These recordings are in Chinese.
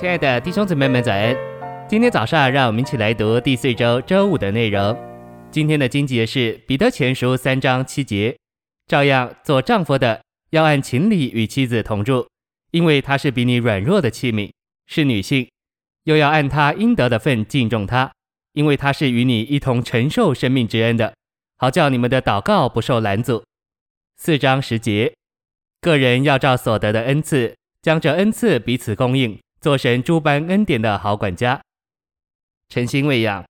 亲爱的弟兄姊妹们，早安！今天早上，让我们一起来读第四周周五的内容。今天的经节是彼得前书三章七节，照样做丈夫的要按情理与妻子同住，因为她是比你软弱的器皿，是女性，又要按她应得的份敬重她，因为她是与你一同承受生命之恩的，好叫你们的祷告不受拦阻。四章十节，个人要照所得的恩赐，将这恩赐彼此供应。做神诸般恩典的好管家，诚心喂养。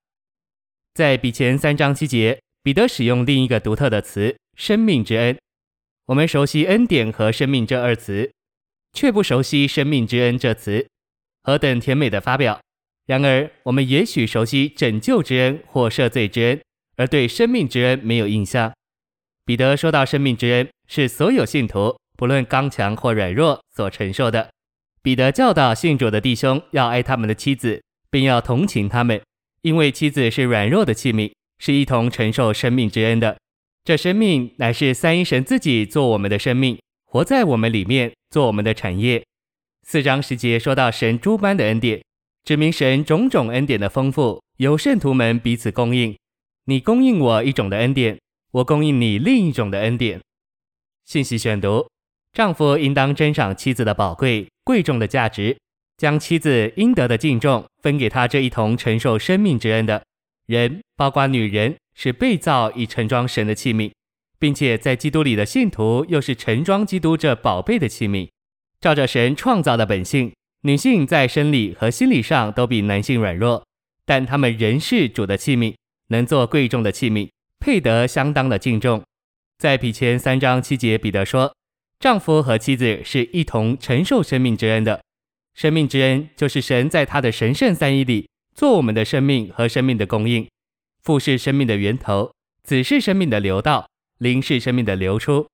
在比前三章七节，彼得使用另一个独特的词“生命之恩”。我们熟悉恩典和生命这二词，却不熟悉生命之恩这词。何等甜美的发表！然而，我们也许熟悉拯救之恩或赦罪之恩，而对生命之恩没有印象。彼得说到生命之恩，是所有信徒不论刚强或软弱所承受的。彼得教导信主的弟兄要爱他们的妻子，并要同情他们，因为妻子是软弱的器皿，是一同承受生命之恩的。这生命乃是三一神自己做我们的生命，活在我们里面，做我们的产业。四章十节说到神诸般的恩典，指明神种种恩典的丰富，由圣徒们彼此供应。你供应我一种的恩典，我供应你另一种的恩典。信息选读。丈夫应当珍赏妻子的宝贵、贵重的价值，将妻子应得的敬重分给他这一同承受生命之恩的人，包括女人，是被造以盛装神的器皿，并且在基督里的信徒又是盛装基督这宝贝的器皿。照着神创造的本性，女性在生理和心理上都比男性软弱，但她们仍是主的器皿，能做贵重的器皿，配得相当的敬重。在彼前三章七节，彼得说。丈夫和妻子是一同承受生命之恩的，生命之恩就是神在他的神圣三一里做我们的生命和生命的供应。父是生命的源头，子是生命的流道，灵是生命的流出。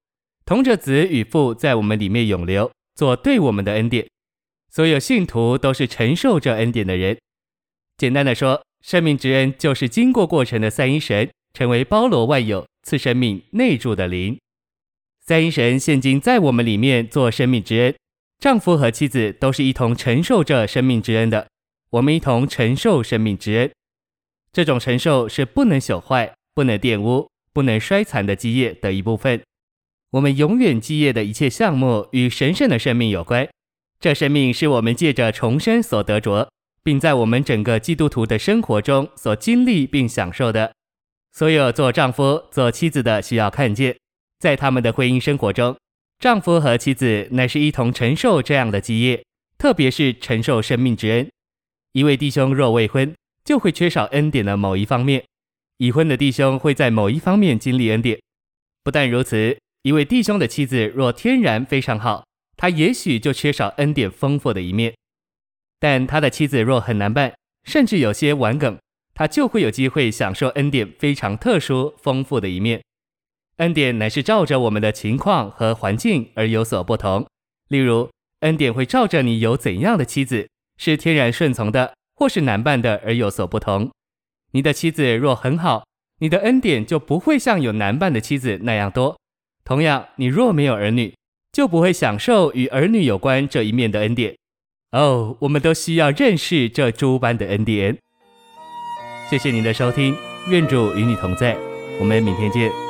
同着子与父在我们里面永留，做对我们的恩典。所有信徒都是承受这恩典的人。简单的说，生命之恩就是经过过程的三一神，成为包罗万有、赐生命内住的灵。三一神现今在我们里面做生命之恩，丈夫和妻子都是一同承受着生命之恩的。我们一同承受生命之恩，这种承受是不能朽坏、不能玷污、不能衰残的基业的一部分。我们永远基业的一切项目与神圣的生命有关。这生命是我们借着重生所得着，并在我们整个基督徒的生活中所经历并享受的。所有做丈夫、做妻子的需要看见。在他们的婚姻生活中，丈夫和妻子乃是一同承受这样的基业，特别是承受生命之恩。一位弟兄若未婚，就会缺少恩典的某一方面；已婚的弟兄会在某一方面经历恩典。不但如此，一位弟兄的妻子若天然非常好，他也许就缺少恩典丰富的一面；但他的妻子若很难办，甚至有些顽梗，他就会有机会享受恩典非常特殊丰富的一面。恩典乃是照着我们的情况和环境而有所不同。例如，恩典会照着你有怎样的妻子，是天然顺从的，或是难办的而有所不同。你的妻子若很好，你的恩典就不会像有难办的妻子那样多。同样，你若没有儿女，就不会享受与儿女有关这一面的恩典。哦，我们都需要认识这诸般的恩典。谢谢您的收听，愿主与你同在，我们明天见。